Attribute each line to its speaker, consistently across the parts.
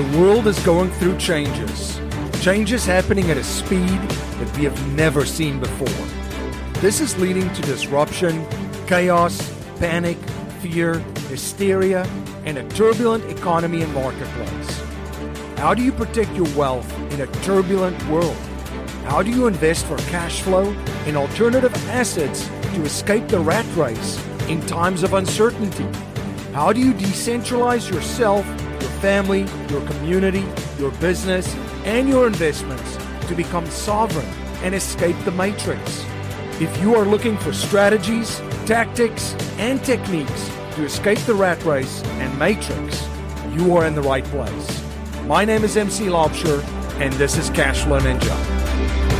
Speaker 1: The world is going through changes. Changes happening at a speed that we have never seen before. This is leading to disruption, chaos, panic, fear, hysteria, and a turbulent economy and marketplace. How do you protect your wealth in a turbulent world? How do you invest for cash flow in alternative assets to escape the rat race in times of uncertainty? How do you decentralize yourself, your family, your community, your business, and your investments to become sovereign and escape the matrix? If you are looking for strategies, tactics, and techniques to escape the rat race and matrix, you are in the right place. My name is MC Laubscher, and this is Cashflow Ninja.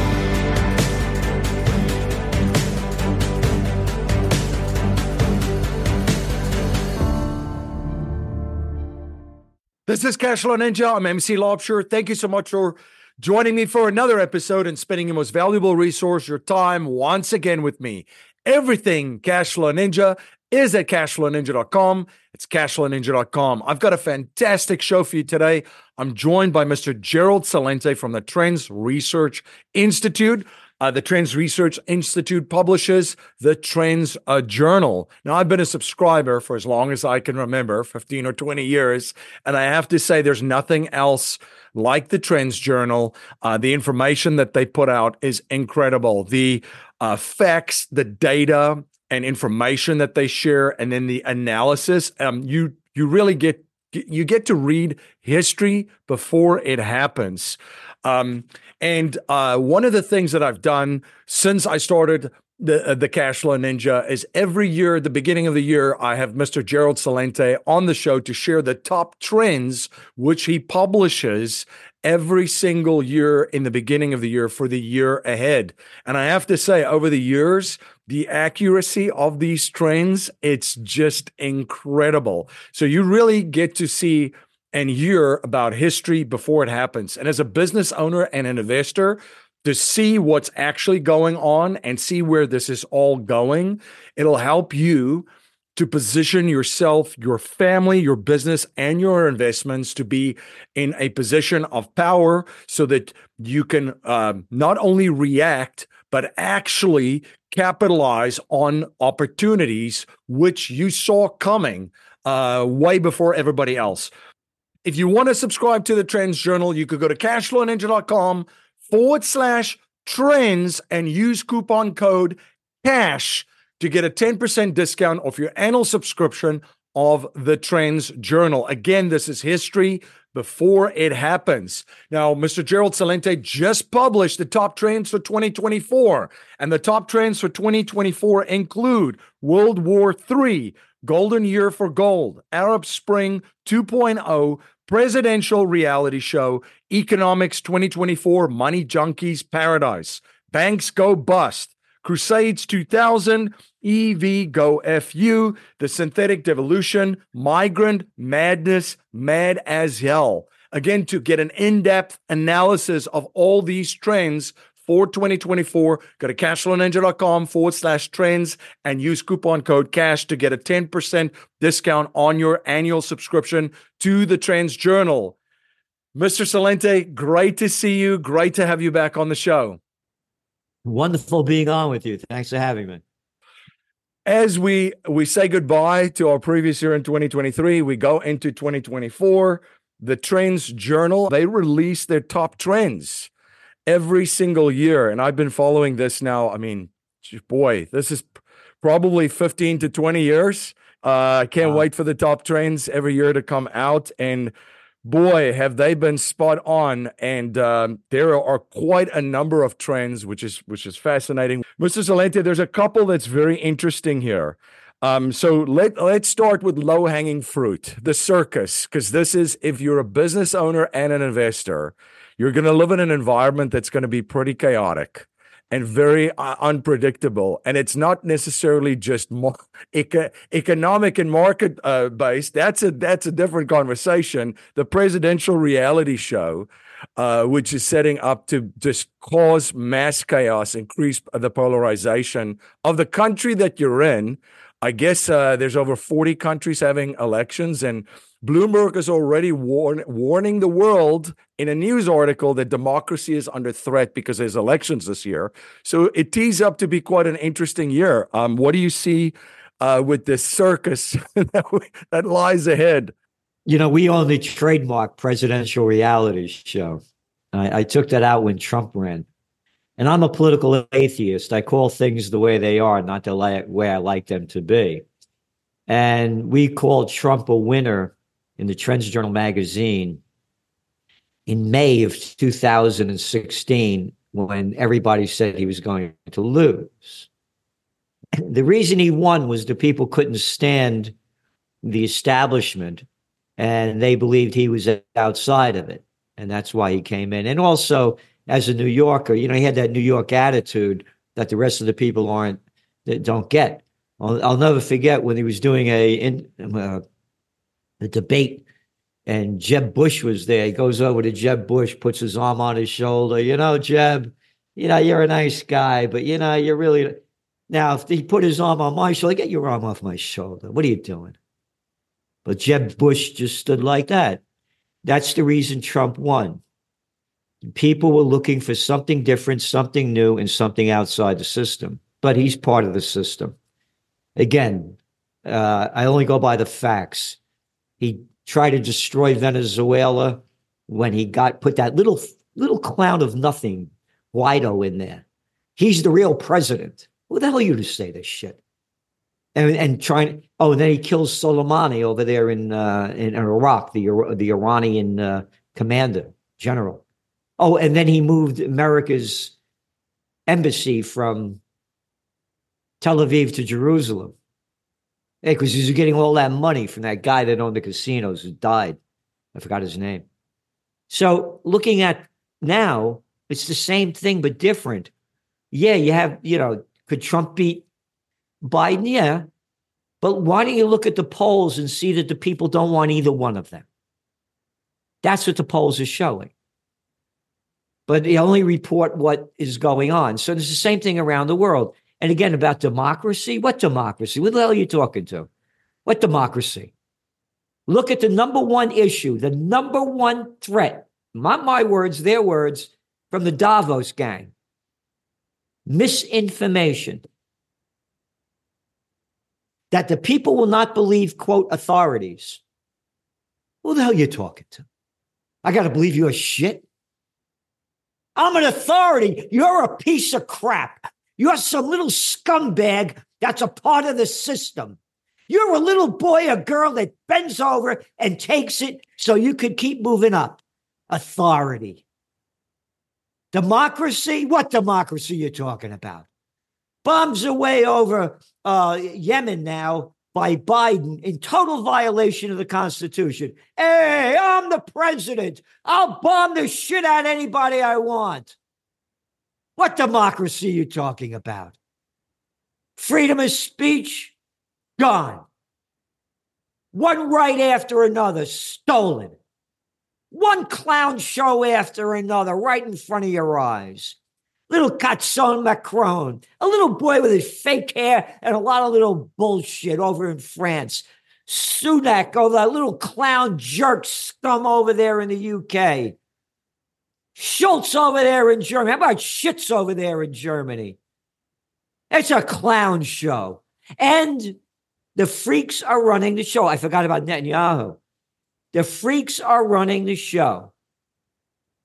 Speaker 1: This is Cashflow Ninja. I'm MC Laubscher. Thank you so much for joining me for another episode and spending your most valuable resource, your time, once again with me. Everything Cashflow Ninja is at cashflowninja.com. It's cashflowninja.com. I've got a fantastic show for you today. I'm joined by Mr. Gerald Celente from the Trends Research Institute. Uh, the Trends Research Institute publishes the Trends uh, Journal. Now, I've been a subscriber for as long as I can remember 15 or 20 years. And I have to say, there's nothing else like the Trends Journal. Uh, the information that they put out is incredible. The uh, facts, the data, and information that they share, and then the analysis. Um, you you really get you get to read history before it happens. Um, and uh, one of the things that I've done since I started the uh, the Cashflow Ninja is every year at the beginning of the year I have Mr. Gerald Celente on the show to share the top trends which he publishes every single year in the beginning of the year for the year ahead. And I have to say over the years the accuracy of these trends it's just incredible. So you really get to see and hear about history before it happens. And as a business owner and an investor, to see what's actually going on and see where this is all going, it'll help you to position yourself, your family, your business, and your investments to be in a position of power so that you can uh, not only react, but actually capitalize on opportunities which you saw coming uh, way before everybody else. If you want to subscribe to the Trends Journal, you could go to cashflowninja.com forward slash trends and use coupon code CASH to get a 10% discount off your annual subscription of the Trends Journal. Again, this is history before it happens. Now, Mr. Gerald Celente just published the top trends for 2024, and the top trends for 2024 include World War III, Golden Year for Gold, Arab Spring 2.0, Presidential Reality Show, Economics 2024, Money Junkies Paradise, Banks Go Bust, Crusades 2000, EV Go FU, The Synthetic Devolution, Migrant Madness, Mad as Hell. Again, to get an in depth analysis of all these trends for 2024. Go to cashflowninja.com forward slash trends and use coupon code CASH to get a 10% discount on your annual subscription to the Trends Journal. Mr. Celente, great to see you. Great to have you back on the show.
Speaker 2: Wonderful being on with you. Thanks for having me.
Speaker 1: As we we say goodbye to our previous year in 2023, we go into 2024. The Trends Journal, they release their top trends every single year. And I've been following this now. I mean, boy, this is probably 15 to 20 years. Uh, I can't wow. wait for the top trends every year to come out. And boy, have they been spot on. And um, there are quite a number of trends, which is which is fascinating. Mr. Celente, there's a couple that's very interesting here. Um, so let let's start with low hanging fruit, the circus, because this is if you're a business owner and an investor, you're going to live in an environment that's going to be pretty chaotic and very uh, unpredictable. And it's not necessarily just more eco- economic and market uh, based. That's a that's a different conversation. The presidential reality show, uh, which is setting up to just cause mass chaos, increase the polarization of the country that you're in. I guess uh, there's over 40 countries having elections, and Bloomberg is already warn, warning the world in a news article that democracy is under threat because there's elections this year. So it tees up to be quite an interesting year. Um, what do you see uh, with this circus that lies ahead?
Speaker 2: You know, we only trademark presidential reality show. I, I took that out when Trump ran. And I'm a political atheist. I call things the way they are, not the way I like them to be. And we called Trump a winner in the Trends Journal magazine in May of 2016 when everybody said he was going to lose. The reason he won was the people couldn't stand the establishment and they believed he was outside of it. And that's why he came in. And also, as a New Yorker, you know, he had that New York attitude that the rest of the people aren't, that don't get. I'll, I'll never forget when he was doing a, in, uh, the debate, and Jeb Bush was there. He goes over to Jeb Bush, puts his arm on his shoulder. You know, Jeb, you know, you're a nice guy, but you know, you're really. Now, if he put his arm on my shoulder, get your arm off my shoulder. What are you doing? But Jeb Bush just stood like that. That's the reason Trump won. People were looking for something different, something new, and something outside the system. But he's part of the system. Again, uh, I only go by the facts. He tried to destroy Venezuela when he got put that little little clown of nothing, Guaido, in there. He's the real president. Who the hell are you to say this shit? And and trying. Oh, and then he kills Soleimani over there in uh, in, Iraq, the the Iranian uh, commander general. Oh, and then he moved America's embassy from Tel Aviv to Jerusalem. Because he's getting all that money from that guy that owned the casinos who died. I forgot his name. So looking at now, it's the same thing but different. Yeah, you have, you know, could Trump beat Biden? Yeah. But why don't you look at the polls and see that the people don't want either one of them? That's what the polls are showing. But they only report what is going on. So there's the same thing around the world. And again, about democracy. What democracy? What the hell are you talking to? What democracy? Look at the number one issue, the number one threat, not my words, their words, from the Davos gang misinformation. That the people will not believe, quote, authorities. Who the hell are you talking to? I got to believe you're shit. I'm an authority. You're a piece of crap. You're some little scumbag that's a part of the system. You're a little boy or girl that bends over and takes it so you could keep moving up. Authority. Democracy? What democracy are you talking about? Bombs away over uh, Yemen now by Biden in total violation of the Constitution. Hey, I'm the president. I'll bomb the shit out of anybody I want. What democracy are you talking about? Freedom of speech? Gone. One right after another, stolen. One clown show after another, right in front of your eyes. Little Catson Macron, a little boy with his fake hair and a lot of little bullshit over in France. Sunak, oh, that little clown jerk scum over there in the UK. Scholz over there in Germany. How about Shits over there in Germany? It's a clown show. And the freaks are running the show. I forgot about Netanyahu. The freaks are running the show.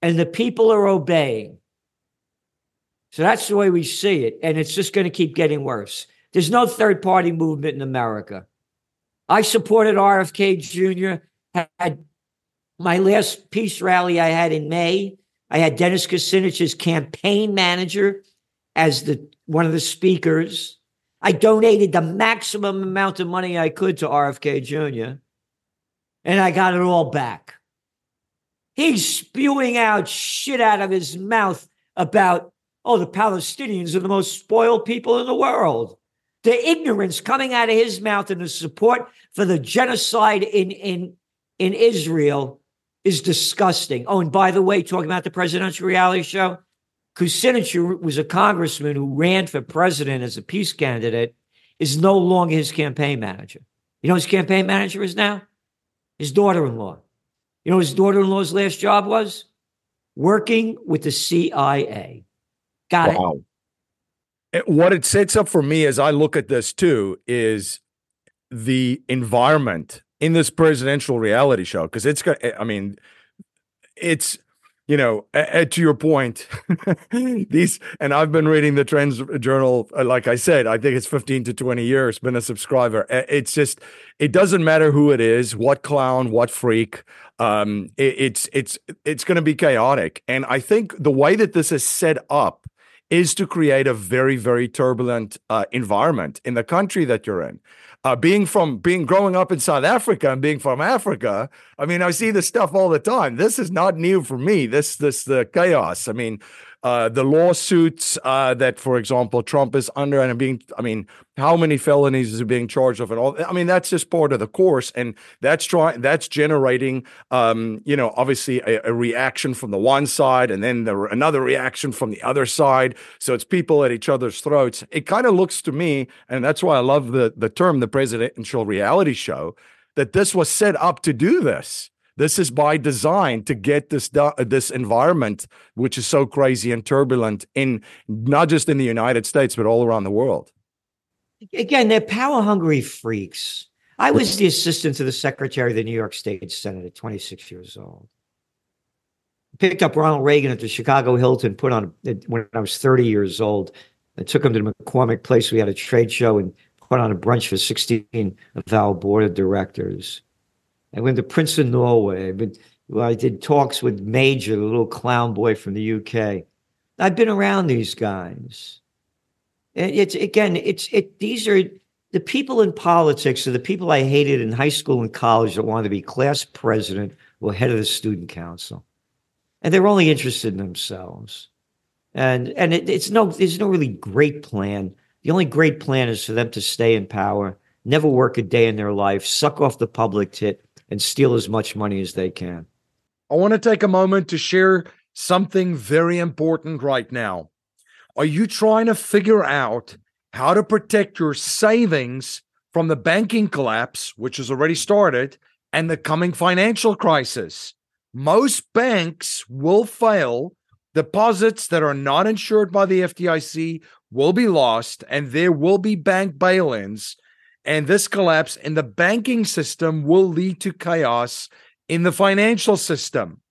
Speaker 2: And the people are obeying. So that's the way we see it. And it's just going to keep getting worse. There's no third party movement in America. I supported RFK Jr. Had my last peace rally I had in May I had Dennis Kucinich's campaign manager as the one of the speakers. I donated the maximum amount of money I could to RFK Jr. And I got it all back. He's spewing out shit out of his mouth about, oh, the Palestinians are the most spoiled people in the world. The ignorance coming out of his mouth and the support for the genocide in, in, in Israel is disgusting. Oh, and by the way, talking about the presidential reality show, Kucinich was a congressman who ran for president as a peace candidate, is no longer his campaign manager. You know his campaign manager is now? His daughter in law. You know his daughter in law's last job was? Working with the CIA. Got wow.
Speaker 1: it. What it sets up for me as I look at this too is the environment in this presidential reality show because it's got i mean it's you know to your point these and i've been reading the trends journal uh, like i said i think it's 15 to 20 years been a subscriber it's just it doesn't matter who it is what clown what freak um it, it's it's it's going to be chaotic and i think the way that this is set up is to create a very very turbulent uh, environment in the country that you're in uh, being from being growing up in South Africa and being from Africa, I mean, I see this stuff all the time. This is not new for me. This this the chaos. I mean, uh, the lawsuits uh, that, for example, Trump is under and being, I mean, how many felonies is he being charged of and all? I mean, that's just part of the course, and that's trying, that's generating, um, you know, obviously a, a, reaction from the one side, and then the, another reaction from the other side. So it's people at each other's throats. It kind of looks to me, and that's why I love the the term the presidential reality show, that this was set up to do this. This is by design to get this this environment, which is so crazy and turbulent, in not just in the United States but all around the world.
Speaker 2: Again, they're power hungry freaks. I was the assistant to the secretary of the New York State Senate at 26 years old. Picked up Ronald Reagan at the Chicago Hilton, put on uh, when I was 30 years old. I took him to the McCormick Place. We had a trade show and put on a brunch for 16 of our board of directors. I went to Princeton, Norway. But well, I did talks with Major, the little clown boy from the UK. I've been around these guys. And It's again, it's it. These are the people in politics are the people I hated in high school and college that wanted to be class president or head of the student council, and they're only interested in themselves. And and it, it's no, there's no really great plan. The only great plan is for them to stay in power, never work a day in their life, suck off the public tit, and steal as much money as they can.
Speaker 1: I want to take a moment to share something very important right now. Are you trying to figure out how to protect your savings from the banking collapse, which has already started, and the coming financial crisis? Most banks will fail. Deposits that are not insured by the FDIC will be lost, and there will be bank bail ins. And this collapse in the banking system will lead to chaos in the financial system.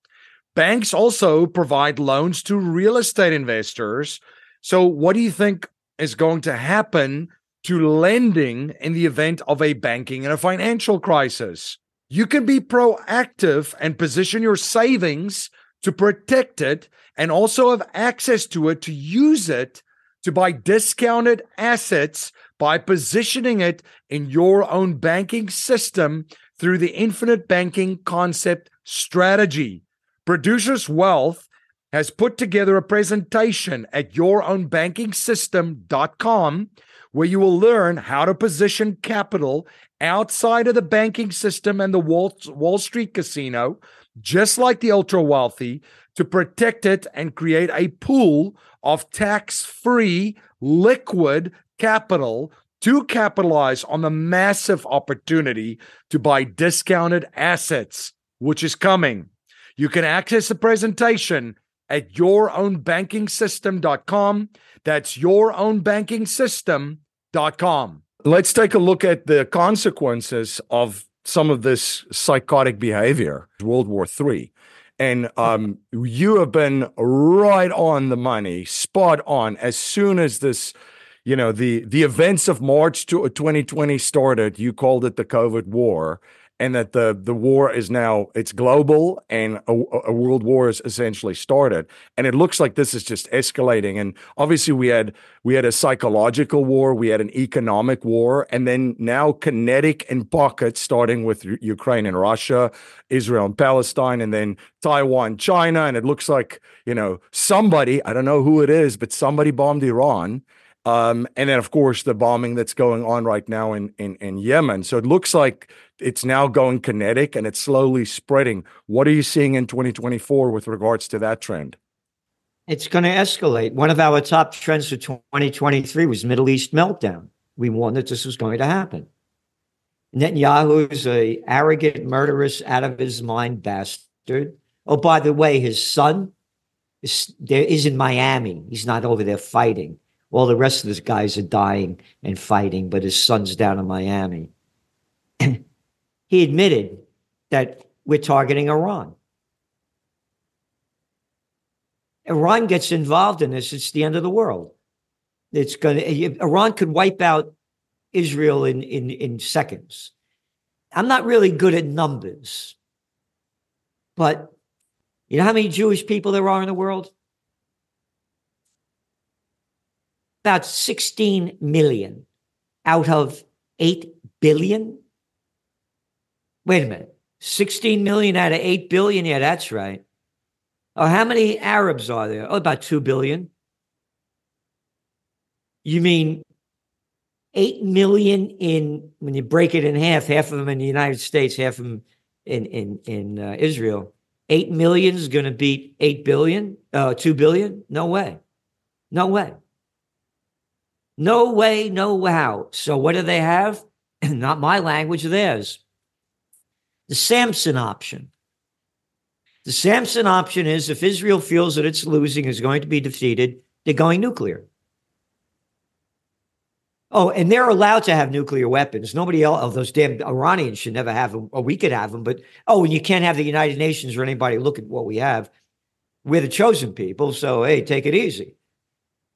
Speaker 1: Banks also provide loans to real estate investors. So, what do you think is going to happen to lending in the event of a banking and a financial crisis? You can be proactive and position your savings to protect it and also have access to it to use it to buy discounted assets by positioning it in your own banking system through the infinite banking concept strategy. Producers Wealth has put together a presentation at yourownbankingsystem.com where you will learn how to position capital outside of the banking system and the Wall, Wall Street casino, just like the ultra wealthy, to protect it and create a pool of tax free liquid capital to capitalize on the massive opportunity to buy discounted assets, which is coming. You can access the presentation at yourownbankingsystem.com. That's yourownbankingsystem.com. Let's take a look at the consequences of some of this psychotic behavior, World War III. And um, you have been right on the money, spot on. As soon as this, you know, the the events of March 2020 uh, started, you called it the COVID war and that the the war is now it's global and a, a, world war is essentially started. And it looks like this is just escalating. And obviously we had we had a psychological war we had an economic war and then now kinetic and pockets starting with Ukraine and Russia Israel and Palestine and then Taiwan China and it looks like you know somebody I don't know who it is but somebody bombed Iran um, and then, of course, the bombing that's going on right now in, in, in Yemen. So it looks like it's now going kinetic and it's slowly spreading. What are you seeing in 2024 with regards to that trend?
Speaker 2: It's going to escalate. One of our top trends for 2023 was Middle East meltdown. We warned that this was going to happen. Netanyahu is a arrogant, murderous, out of his mind bastard. Oh, by the way, his son is, there is in Miami. He's not over there fighting. All the rest of his guys are dying and fighting, but his son's down in Miami. he admitted that we're targeting Iran. Iran gets involved in this, it's the end of the world. It's going Iran could wipe out Israel in, in, in seconds. I'm not really good at numbers, but you know how many Jewish people there are in the world? About 16 million out of 8 billion. Wait a minute. 16 million out of 8 billion? Yeah, that's right. Oh, how many Arabs are there? Oh, about 2 billion. You mean 8 million in, when you break it in half, half of them in the United States, half of them in, in, in uh, Israel. 8 million is going to beat 8 billion, uh, 2 billion? No way. No way. No way, no how. So what do they have? Not my language, theirs. The Samson option. The Samson option is if Israel feels that it's losing, is going to be defeated, they're going nuclear. Oh, and they're allowed to have nuclear weapons. Nobody else, oh, those damn Iranians should never have them, or we could have them. But oh, and you can't have the United Nations or anybody look at what we have. We're the chosen people, so hey, take it easy.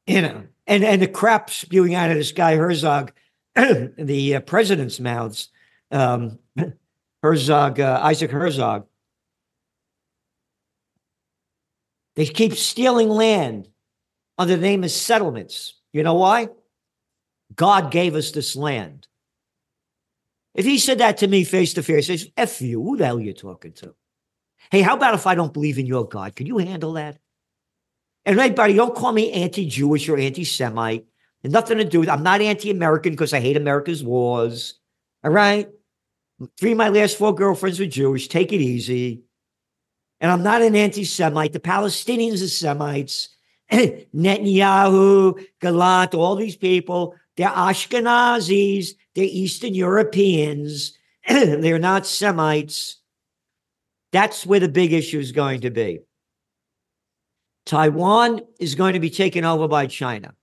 Speaker 2: You know, and and the crap spewing out of this guy Herzog, the uh, president's mouths, um, Herzog, uh, Isaac Herzog. They keep stealing land under the name of settlements. You know why? God gave us this land. If he said that to me face to face, says, F you, who the hell are you talking to? Hey, how about if I don't believe in your God? Can you handle that? And anybody, don't call me anti-Jewish or anti-Semite. nothing to do with I'm not anti-American because I hate America's wars. All right? Three of my last four girlfriends were Jewish. Take it easy. And I'm not an anti-Semite. The Palestinians are Semites. Netanyahu, Gallant, all these people they're Ashkenazis, they're Eastern Europeans, they're not Semites. That's where the big issue is going to be. Taiwan is going to be taken over by China.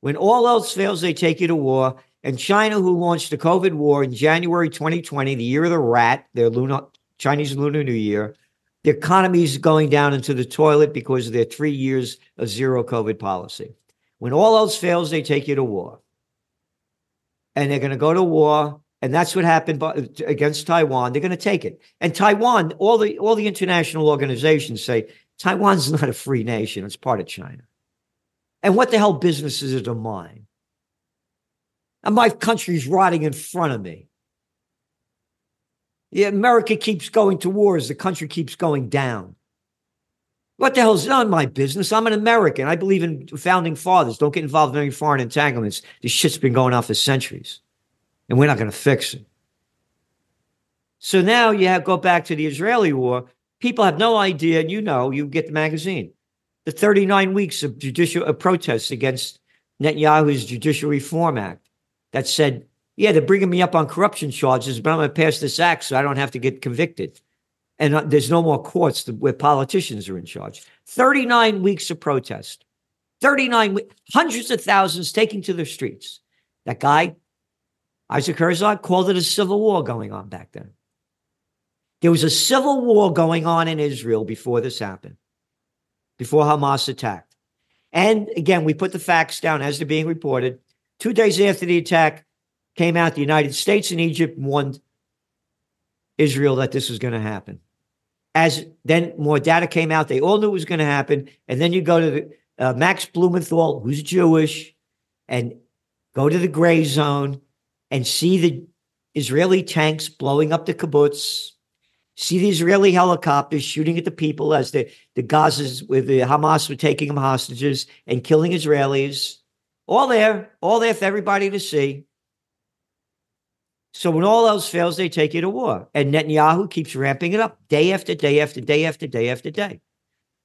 Speaker 2: When all else fails, they take you to war. And China, who launched the COVID war in January 2020, the year of the rat, their lunar, Chinese Lunar New Year, the economy is going down into the toilet because of their three years of zero COVID policy. When all else fails, they take you to war and they're going to go to war. And that's what happened against Taiwan. They're going to take it. And Taiwan, all the all the international organizations say Taiwan's not a free nation; it's part of China. And what the hell business is it of mine? And my country's rotting in front of me. Yeah, America keeps going to wars. The country keeps going down. What the hell's not my business? I'm an American. I believe in founding fathers. Don't get involved in any foreign entanglements. This shit's been going on for centuries, and we're not going to fix it. So now you have go back to the Israeli war. People have no idea, and you know, you get the magazine. The 39 weeks of judicial uh, protests against Netanyahu's Judicial Reform Act that said, yeah, they're bringing me up on corruption charges, but I'm going to pass this act so I don't have to get convicted and uh, there's no more courts where politicians are in charge. 39 weeks of protest, 39 hundreds of thousands taking to the streets. That guy, Isaac Herzog, called it a civil war going on back then. There was a civil war going on in Israel before this happened, before Hamas attacked. And again, we put the facts down as they're being reported. Two days after the attack came out, the United States and Egypt warned Israel that this was going to happen as then more data came out, they all knew it was going to happen. And then you go to the, uh, Max Blumenthal, who's Jewish, and go to the Grayzone and see the Israeli tanks blowing up the kibbutz, see the Israeli helicopters shooting at the people as the, the Gazas with the Hamas were taking them hostages and killing Israelis. All there, all there for everybody to see. So when all else fails, they take you to war. And Netanyahu keeps ramping it up day after day after day after day after day.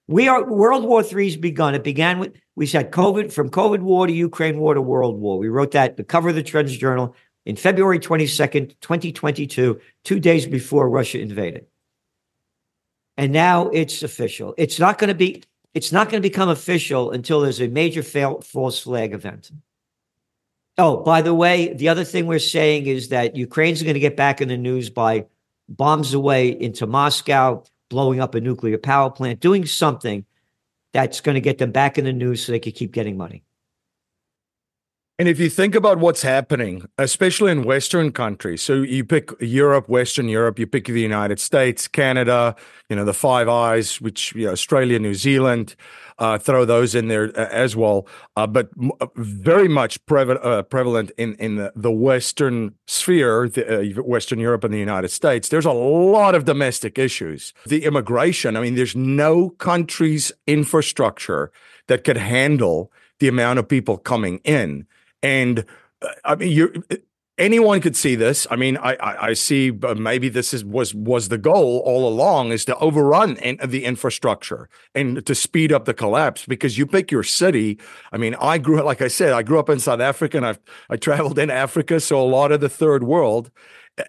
Speaker 2: We are World War III's begun. It began with we said COVID from COVID war to Ukraine war to World War. We wrote that the cover of the Trends Journal in February 22nd, 2022, two days before Russia invaded. And now it's official. It's not going to be it's not going to become official until there's a major fail, false flag event. Oh, by the way, the other thing we're saying is that Ukraine's going to get back in the news by bombs away into Moscow, blowing up a nuclear power plant, doing something that's going to get them back in the news so they can keep getting money.
Speaker 1: And if you think about what's happening, especially in Western countries, so you pick Europe, Western Europe, you pick the United States, Canada, you know, the Five Eyes, which you know, Australia, New Zealand, uh, throw those in there uh, as well. Uh, but uh, very much prevalent, uh, prevalent in in the, the Western sphere, the, uh, Western Europe and the United States. There's a lot of domestic issues. The immigration. I mean, there's no country's infrastructure that could handle the amount of people coming in and uh, I mean, you anyone could see this. I mean, I I, I see maybe this is was was the goal all along is to overrun in, the infrastructure and to speed up the collapse because you pick your city. I mean, I grew like I said, I grew up in South Africa and I I traveled in Africa, so a lot of the third world.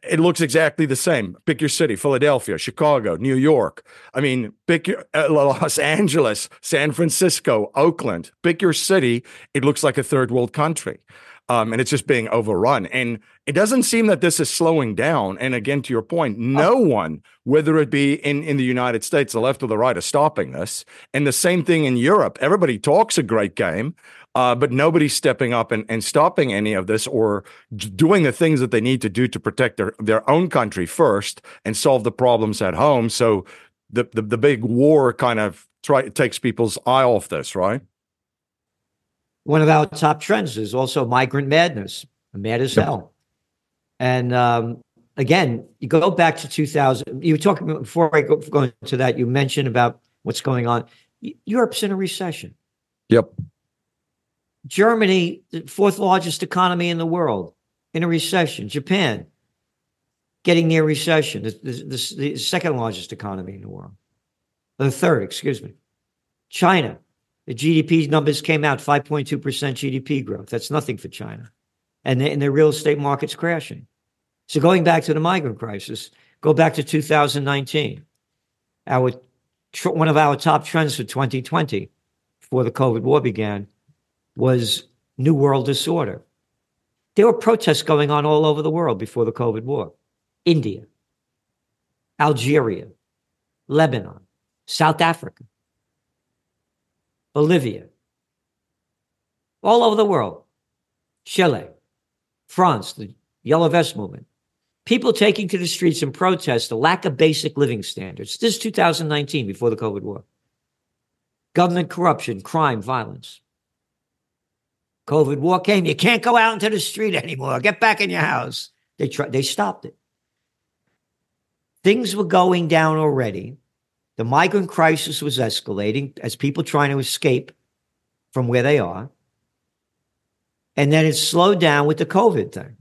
Speaker 1: It looks exactly the same. Pick your city: Philadelphia, Chicago, New York. I mean, pick your uh, Los Angeles, San Francisco, Oakland. Pick your city. It looks like a third world country um, and it's just being overrun. And it doesn't seem that this is slowing down. And again, to your point, no oh. one, whether it be in, in the United States, the left or the right, is stopping this. And the same thing in Europe. Everybody talks a great game, uh, but nobody's stepping up and, and stopping any of this or doing the things that they need to do to protect their, their own country first and solve the problems at home. So the, the, the big war kind of try, takes people's eye off this, right?
Speaker 2: One of our top trends is also migrant madness, mad as hell. And um, again, you go back to 2000. You were talking before I go, go into that. You mentioned about what's going on. Europe's in a recession.
Speaker 1: Yep.
Speaker 2: Germany, the fourth largest economy in the world, in a recession. Japan, getting near recession, the, the, the second largest economy in the world. The third, excuse me. China, the GDP numbers came out 5.2% GDP growth. That's nothing for China. And the, and the real estate market's crashing. So going back to the migrant crisis, go back to 2019. Our one of our top trends for 2020, before the COVID war began, was New World Disorder. There were protests going on all over the world before the COVID war. India, Algeria, Lebanon, South Africa. Bolivia, all over the world, Chile, France, the Yellow Vest movement, people taking to the streets in protest the lack of basic living standards. This is 2019, before the COVID war. Government corruption, crime, violence. COVID war came. You can't go out into the street anymore. Get back in your house. They tried, they stopped it. Things were going down already. The migrant crisis was escalating as people trying to escape from where they are. And then it slowed down with the COVID thing.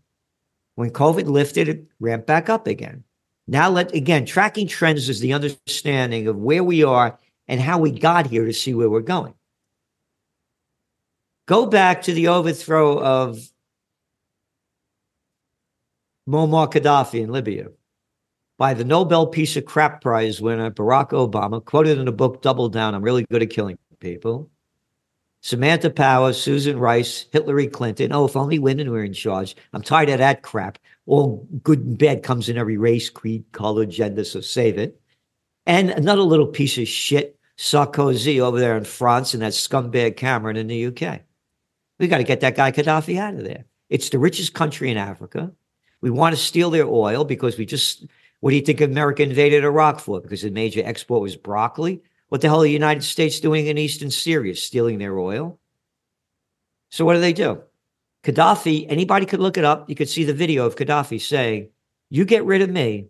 Speaker 2: When COVID lifted, it ramped back up again. Now, let again, tracking trends is the understanding of where we are and how we got here to see where we're going. Go back to the overthrow of Muammar Gaddafi in Libya by the Nobel Peace of Crap Prize winner Barack Obama, quoted in the book Double Down I'm really good at killing people. Samantha Power, Susan Rice, Hillary Clinton. Oh, if only women were in charge. I'm tired of that crap. All good and bad comes in every race, creed, color, gender, so save it. And another little piece of shit, Sarkozy over there in France and that scumbag Cameron in the UK. We got to get that guy Gaddafi out of there. It's the richest country in Africa. We want to steal their oil because we just what do you think America invaded Iraq for? Because the major export was broccoli? What the hell are the United States doing in Eastern Syria? Stealing their oil? So what do they do? Gaddafi, anybody could look it up. You could see the video of Gaddafi saying, You get rid of me,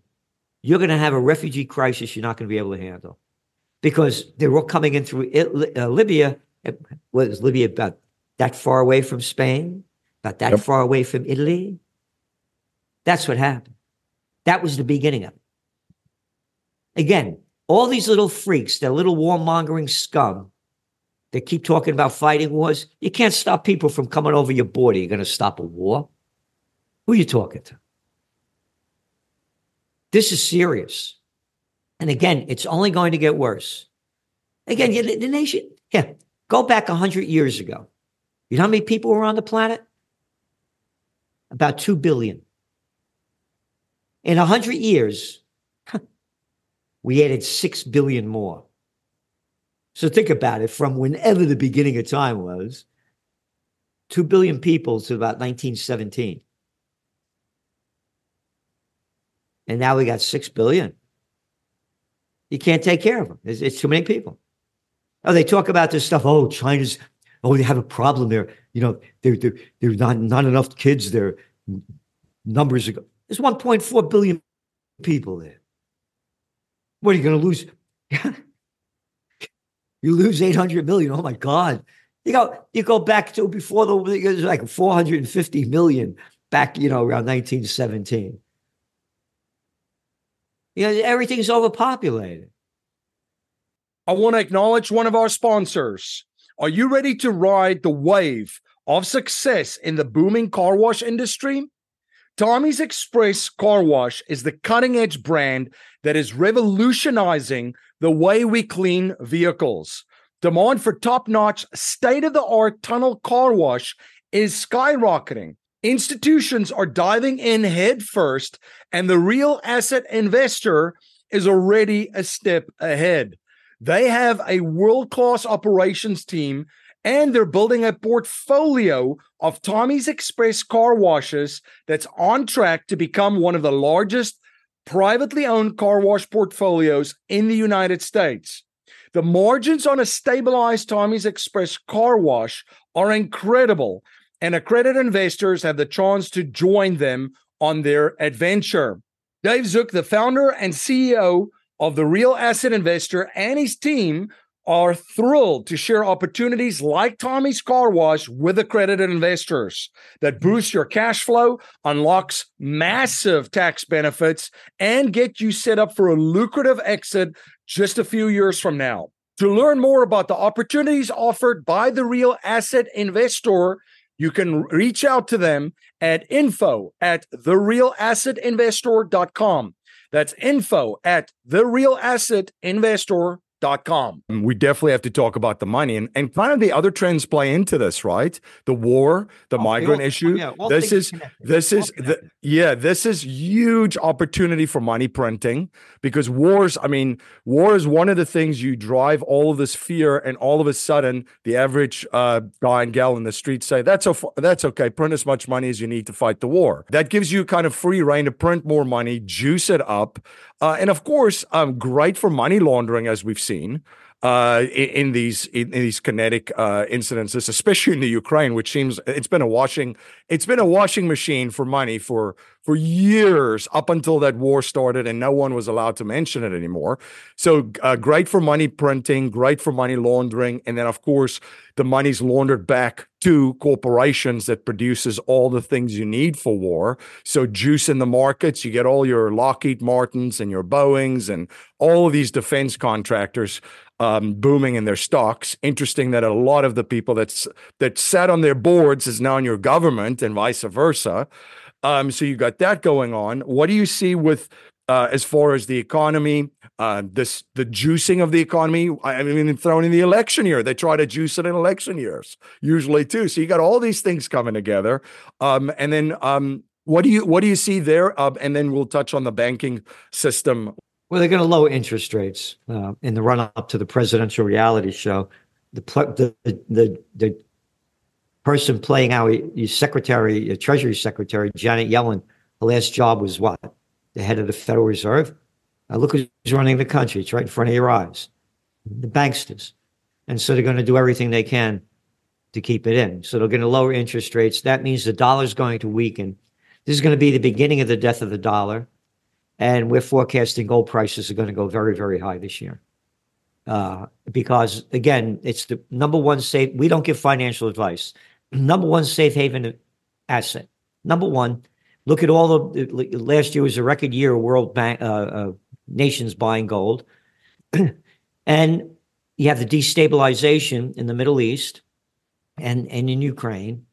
Speaker 2: you're going to have a refugee crisis you're not going to be able to handle. Because they were coming in through uh, Libya. Was Libya about that far away from Spain? About that yep. far away from Italy? That's what happened. That was the beginning of it. Again, all these little freaks, that little warmongering scum that keep talking about fighting wars, you can't stop people from coming over your border. You're going to stop a war. Who are you talking to? This is serious. And again, it's only going to get worse. Again, the nation, yeah, go back 100 years ago. You know how many people were on the planet? About 2 billion. In 100 years, we added 6 billion more. So think about it from whenever the beginning of time was 2 billion people to about 1917. And now we got 6 billion. You can't take care of them. It's, it's too many people. Oh, they talk about this stuff. Oh, China's, oh, they have a problem there. You know, there, there, there's not, not enough kids there. Numbers ago. There's 1.4 billion people there. What are you going to lose? you lose 800 million. Oh my God. You go, you go back to before the, was like 450 million back, you know, around 1917. You know, everything's overpopulated.
Speaker 1: I want to acknowledge one of our sponsors. Are you ready to ride the wave of success in the booming car wash industry? Tommy's Express Car Wash is the cutting edge brand that is revolutionizing the way we clean vehicles. Demand for top notch, state of the art tunnel car wash is skyrocketing. Institutions are diving in head first, and the real asset investor is already a step ahead. They have a world class operations team and they're building a portfolio of Tommy's Express car washes that's on track to become one of the largest privately owned car wash portfolios in the United States. The margins on a stabilized Tommy's Express car wash are incredible and accredited investors have the chance to join them on their adventure. Dave Zook, the founder and CEO of the Real Asset Investor, and his team are thrilled to share opportunities like Tommy's Car Wash with accredited investors that mm-hmm. boost your cash flow, unlocks massive tax benefits, and get you set up for a lucrative exit just a few years from now. To learn more about the opportunities offered by the Real Asset Investor, you can reach out to them at info at therealassetinvestor.com. That's info at therealassetinvestor.com com. We definitely have to talk about the money and, and kind of the other trends play into this, right? The war, the oh, migrant all, issue. Yeah, this is this is the, yeah, this is huge opportunity for money printing because wars, I mean, war is one of the things you drive all of this fear and all of a sudden the average uh, guy and gal in the street say that's a, that's okay, print as much money as you need to fight the war. That gives you kind of free reign to print more money, juice it up. Uh, and of course, um, great for money laundering, as we've seen uh, in, in, these in, in these kinetic uh, incidences, especially in the Ukraine, which seems it's been a washing it's been a washing machine for money for for years up until that war started, and no one was allowed to mention it anymore. So uh, great for money printing, great for money laundering, and then of course the money's laundered back to corporations that produces all the things you need for war. So juice in the markets, you get all your Lockheed Martins and your Boeings and all of these defense contractors um, booming in their stocks. Interesting that a lot of the people that's that sat on their boards is now in your government and vice versa. Um, so you got that going on. What do you see with uh, as far as the economy, uh, this the juicing of the economy. I mean, thrown in the election year, they try to juice it in election years usually too. So you got all these things coming together, um, and then um, what do you what do you see there? Uh, and then we'll touch on the banking system
Speaker 2: well, they're going to lower interest rates uh, in the run up to the presidential reality show. The the the, the person playing our secretary, Treasury Secretary Janet Yellen, her last job was what? The head of the Federal Reserve. Look who's running the country. It's right in front of your eyes. The banksters. And so they're going to do everything they can to keep it in. So they're going to lower interest rates. That means the dollar is going to weaken. This is going to be the beginning of the death of the dollar. And we're forecasting gold prices are going to go very, very high this year. Uh, because again, it's the number one safe. We don't give financial advice. Number one safe haven asset. Number one, look at all the last year was a record year of world bank uh, uh, nations buying gold, and you have the destabilization in the Middle East and and in Ukraine.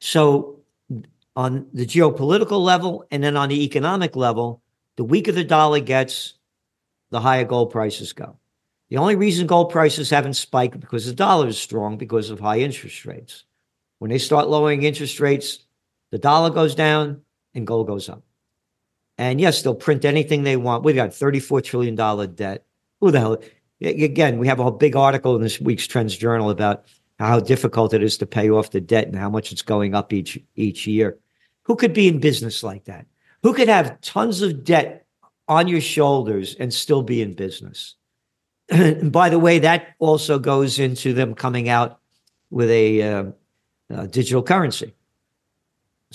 Speaker 2: So on the geopolitical level and then on the economic level, the weaker the dollar gets, the higher gold prices go. The only reason gold prices haven't spiked because the dollar is strong because of high interest rates. When they start lowering interest rates, the dollar goes down and gold goes up. And yes, they'll print anything they want. We've got $34 trillion debt. Who the hell? Again, we have a big article in this week's Trends Journal about how difficult it is to pay off the debt and how much it's going up each each year. Who could be in business like that? Who could have tons of debt on your shoulders and still be in business? and by the way, that also goes into them coming out with a, uh, a digital currency.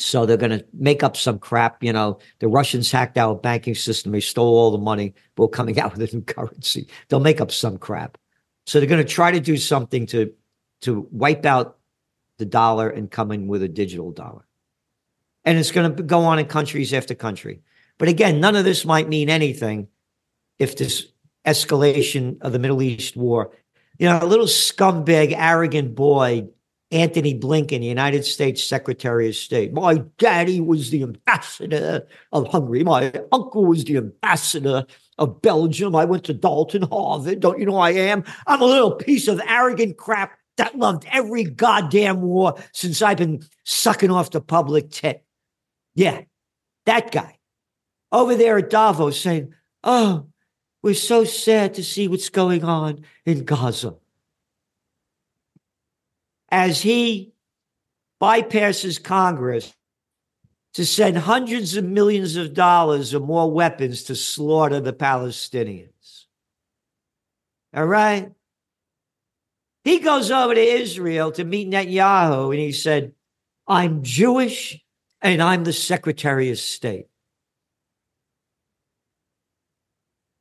Speaker 2: So they're going to make up some crap. You know, the Russians hacked our banking system. They stole all the money. We're coming out with a new currency. They'll make up some crap. So they're going to try to do something to to wipe out the dollar and come in with a digital dollar. And it's going to go on in countries after country. But again, none of this might mean anything if this escalation of the Middle East war, you know, a little scumbag, arrogant boy Antony Blinken, United States Secretary of State. My daddy was the ambassador of Hungary. My uncle was the ambassador of Belgium. I went to Dalton, Harvard. Don't you know I am? I'm a little piece of arrogant crap that loved every goddamn war since I've been sucking off the public tit. Yeah, that guy over there at Davos saying, Oh, we're so sad to see what's going on in Gaza as he bypasses Congress to send hundreds of millions of dollars or more weapons to slaughter the Palestinians. All right? He goes over to Israel to meet Netanyahu and he said, I'm Jewish and I'm the Secretary of State.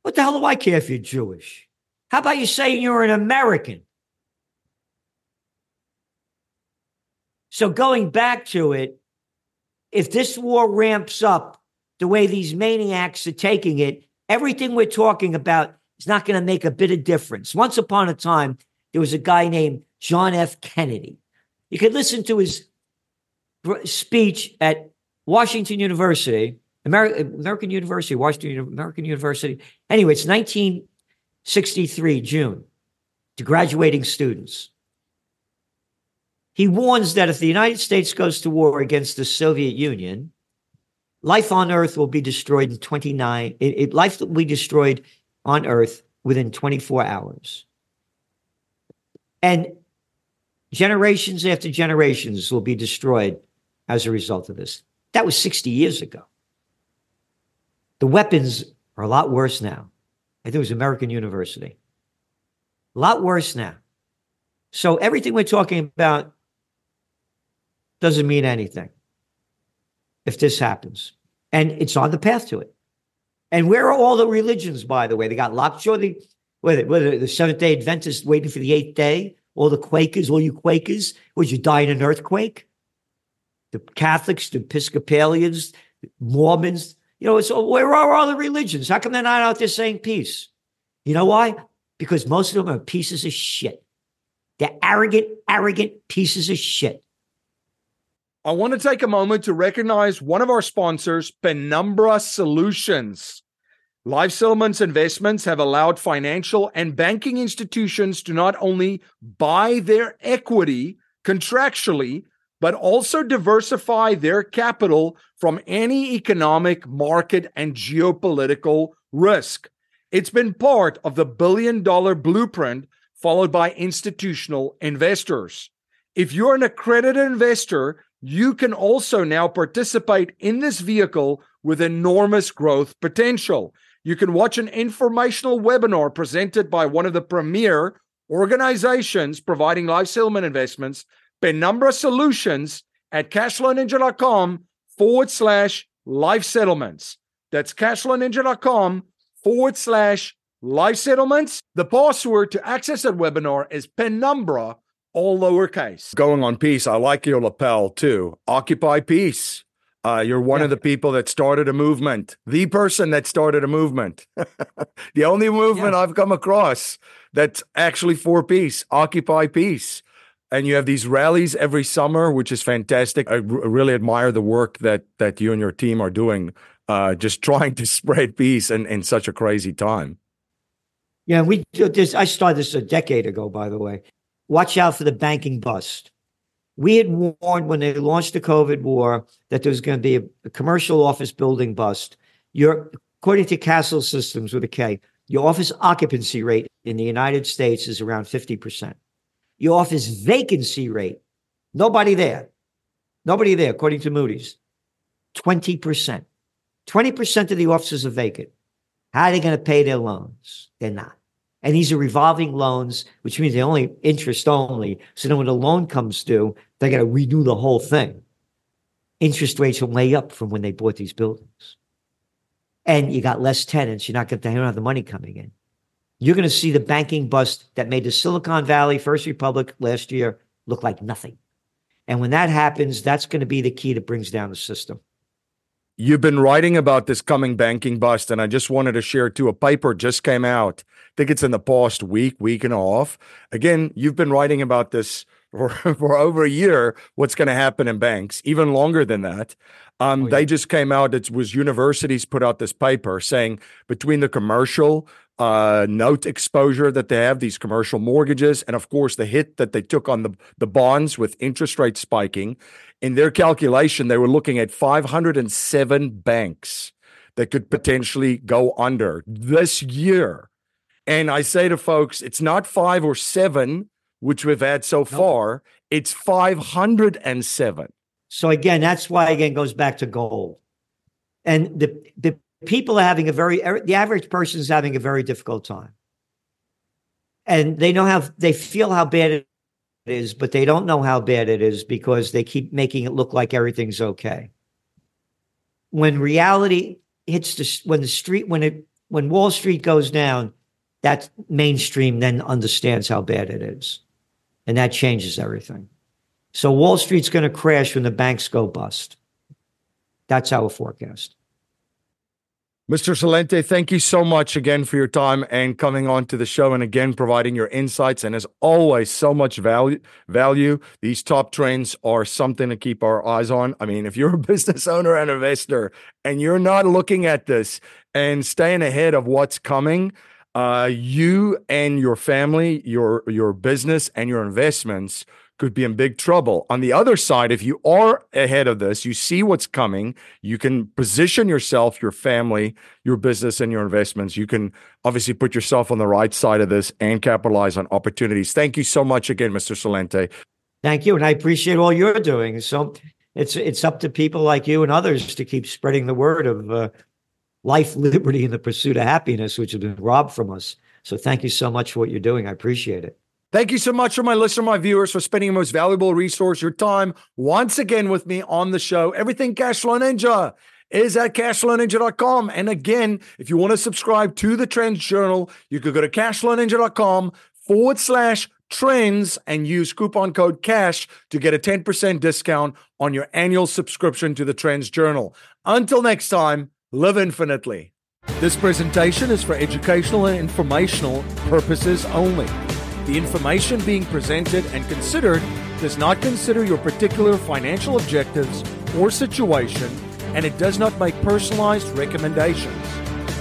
Speaker 2: What the hell do I care if you're Jewish? How about you saying you're an American? So going back to it, if this war ramps up the way these maniacs are taking it, everything we're talking about is not going to make a bit of difference. Once upon a time, there was a guy named John F. Kennedy. You could listen to his speech at Washington University, American, American University, Washington American University. Anyway, it's 1963, June, to graduating students. He warns that if the United States goes to war against the Soviet Union, life on Earth will be destroyed in 29, it, it, life will be destroyed on Earth within 24 hours. And generations after generations will be destroyed as a result of this. That was 60 years ago. The weapons are a lot worse now. I think it was American University. A lot worse now. So everything we're talking about doesn't mean anything if this happens. And it's on the path to it. And where are all the religions, by the way? They got lockjaw, the, whether, whether the Seventh day Adventists waiting for the eighth day, all the Quakers, all you Quakers, would you die in an earthquake? The Catholics, the Episcopalians, Mormons, you know, so where are all the religions? How come they're not out there saying peace? You know why? Because most of them are pieces of shit. They're arrogant, arrogant pieces of shit.
Speaker 1: I want to take a moment to recognize one of our sponsors, Penumbra Solutions. Life Settlements investments have allowed financial and banking institutions to not only buy their equity contractually, but also diversify their capital from any economic, market, and geopolitical risk. It's been part of the billion dollar blueprint followed by institutional investors. If you're an accredited investor, you can also now participate in this vehicle with enormous growth potential. You can watch an informational webinar presented by one of the premier organizations providing life settlement investments, Penumbra Solutions, at cashflowninja.com forward slash life settlements. That's cashflowninja.com forward slash life settlements. The password to access that webinar is Penumbra all lowercase. Going on peace, I like your lapel too. Occupy peace. Uh, you're one yeah. of the people that started a movement, the person that started a movement. the only movement yeah. I've come across that's actually for peace, occupy peace. and you have these rallies every summer, which is fantastic. I r- really admire the work that that you and your team are doing, uh, just trying to spread peace in, in such a crazy time.
Speaker 2: Yeah, we this. I started this a decade ago, by the way. Watch out for the banking bust. We had warned when they launched the COVID war that there was going to be a, a commercial office building bust. Your, according to Kastle Systems with a K, your office occupancy rate in the United States is around 50%. Your office vacancy rate, nobody there, nobody there, according to Moody's, 20%. 20% of the offices are vacant. How are they going to pay their loans? They're not. And these are revolving loans, which means they're only interest only. So then when the loan comes due, they got to redo the whole thing. Interest rates will lay up from when they bought these buildings. And you got less tenants. You're not going to have the money coming in. You're going to see the banking bust that made the Silicon Valley First Republic last year look like nothing. And when that happens, that's going to be the key that brings down the system.
Speaker 1: You've been writing about this coming banking bust, and I just wanted to share too. A paper just came out. I think it's in the past week, week and a half. Again, you've been writing about this for, for over a year. What's going to happen in banks? Even longer than that. Um, oh, yeah. They just came out. It was universities put out this paper saying between the commercial uh, note exposure that they have, these commercial mortgages, and of course the hit that they took on the the bonds with interest rates spiking in their calculation, they were looking at 507 banks that could potentially go under this year. And I say to folks, it's not five or seven, which we've had so far, it's 507.
Speaker 2: So again, that's why again goes back to gold. And the the people are having a very er, the average person is having a very difficult time. And they know how they feel how bad it is, but they don't know how bad it is because they keep making it look like everything's okay. When reality hits the when the street when it when Wall Street goes down, that mainstream then understands how bad it is, and that changes everything. So Wall Street's going to crash when the banks go bust. That's our forecast.
Speaker 1: Mr. Celente, thank you so much again for your time and coming on to the show and again providing your insights. And as always, so much value. Value. These top trends are something to keep our eyes on. I mean, if you're a business owner and investor and you're not looking at this and staying ahead of what's coming, uh, you and your family, your your business, and your investments could be in big trouble. On the other side, if you are ahead of this, you see what's coming, you can position yourself, your family, your business, and your investments. You can obviously put yourself on the right side of this and capitalize on opportunities. Thank you so much again, Mr. Celente.
Speaker 2: Thank you. And I appreciate all you're doing. So it's it's up to people like you and others to keep spreading the word of uh, life, liberty, and the pursuit of happiness, which has been robbed from us. So thank you so much for what you're doing. I appreciate it.
Speaker 1: Thank you so much for my listener, my viewers, for spending your most valuable resource, your time, once again with me on the show. Everything Cashflow Ninja is at cashflowninja.com. And again, if you want to subscribe to the Trends Journal, you could go to cashflowninja.com forward slash trends and use coupon code CASH to get a 10% discount on your annual subscription to the Trends Journal. Until next time, live infinitely. This presentation is for educational and informational purposes only. The information being presented and considered does not consider your particular financial objectives or situation, and it does not make personalized recommendations.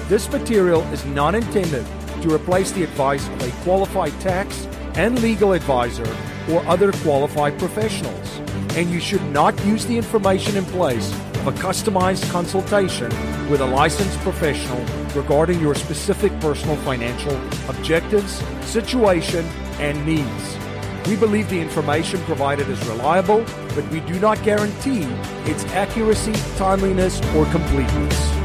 Speaker 1: This material is not intended to replace the advice of a qualified tax and legal advisor or other qualified professionals, and you should not use the information in place of a customized consultation with a licensed professional regarding your specific personal financial objectives, situation, and needs. We believe the information provided is reliable, but we do not guarantee its accuracy, timeliness, or completeness.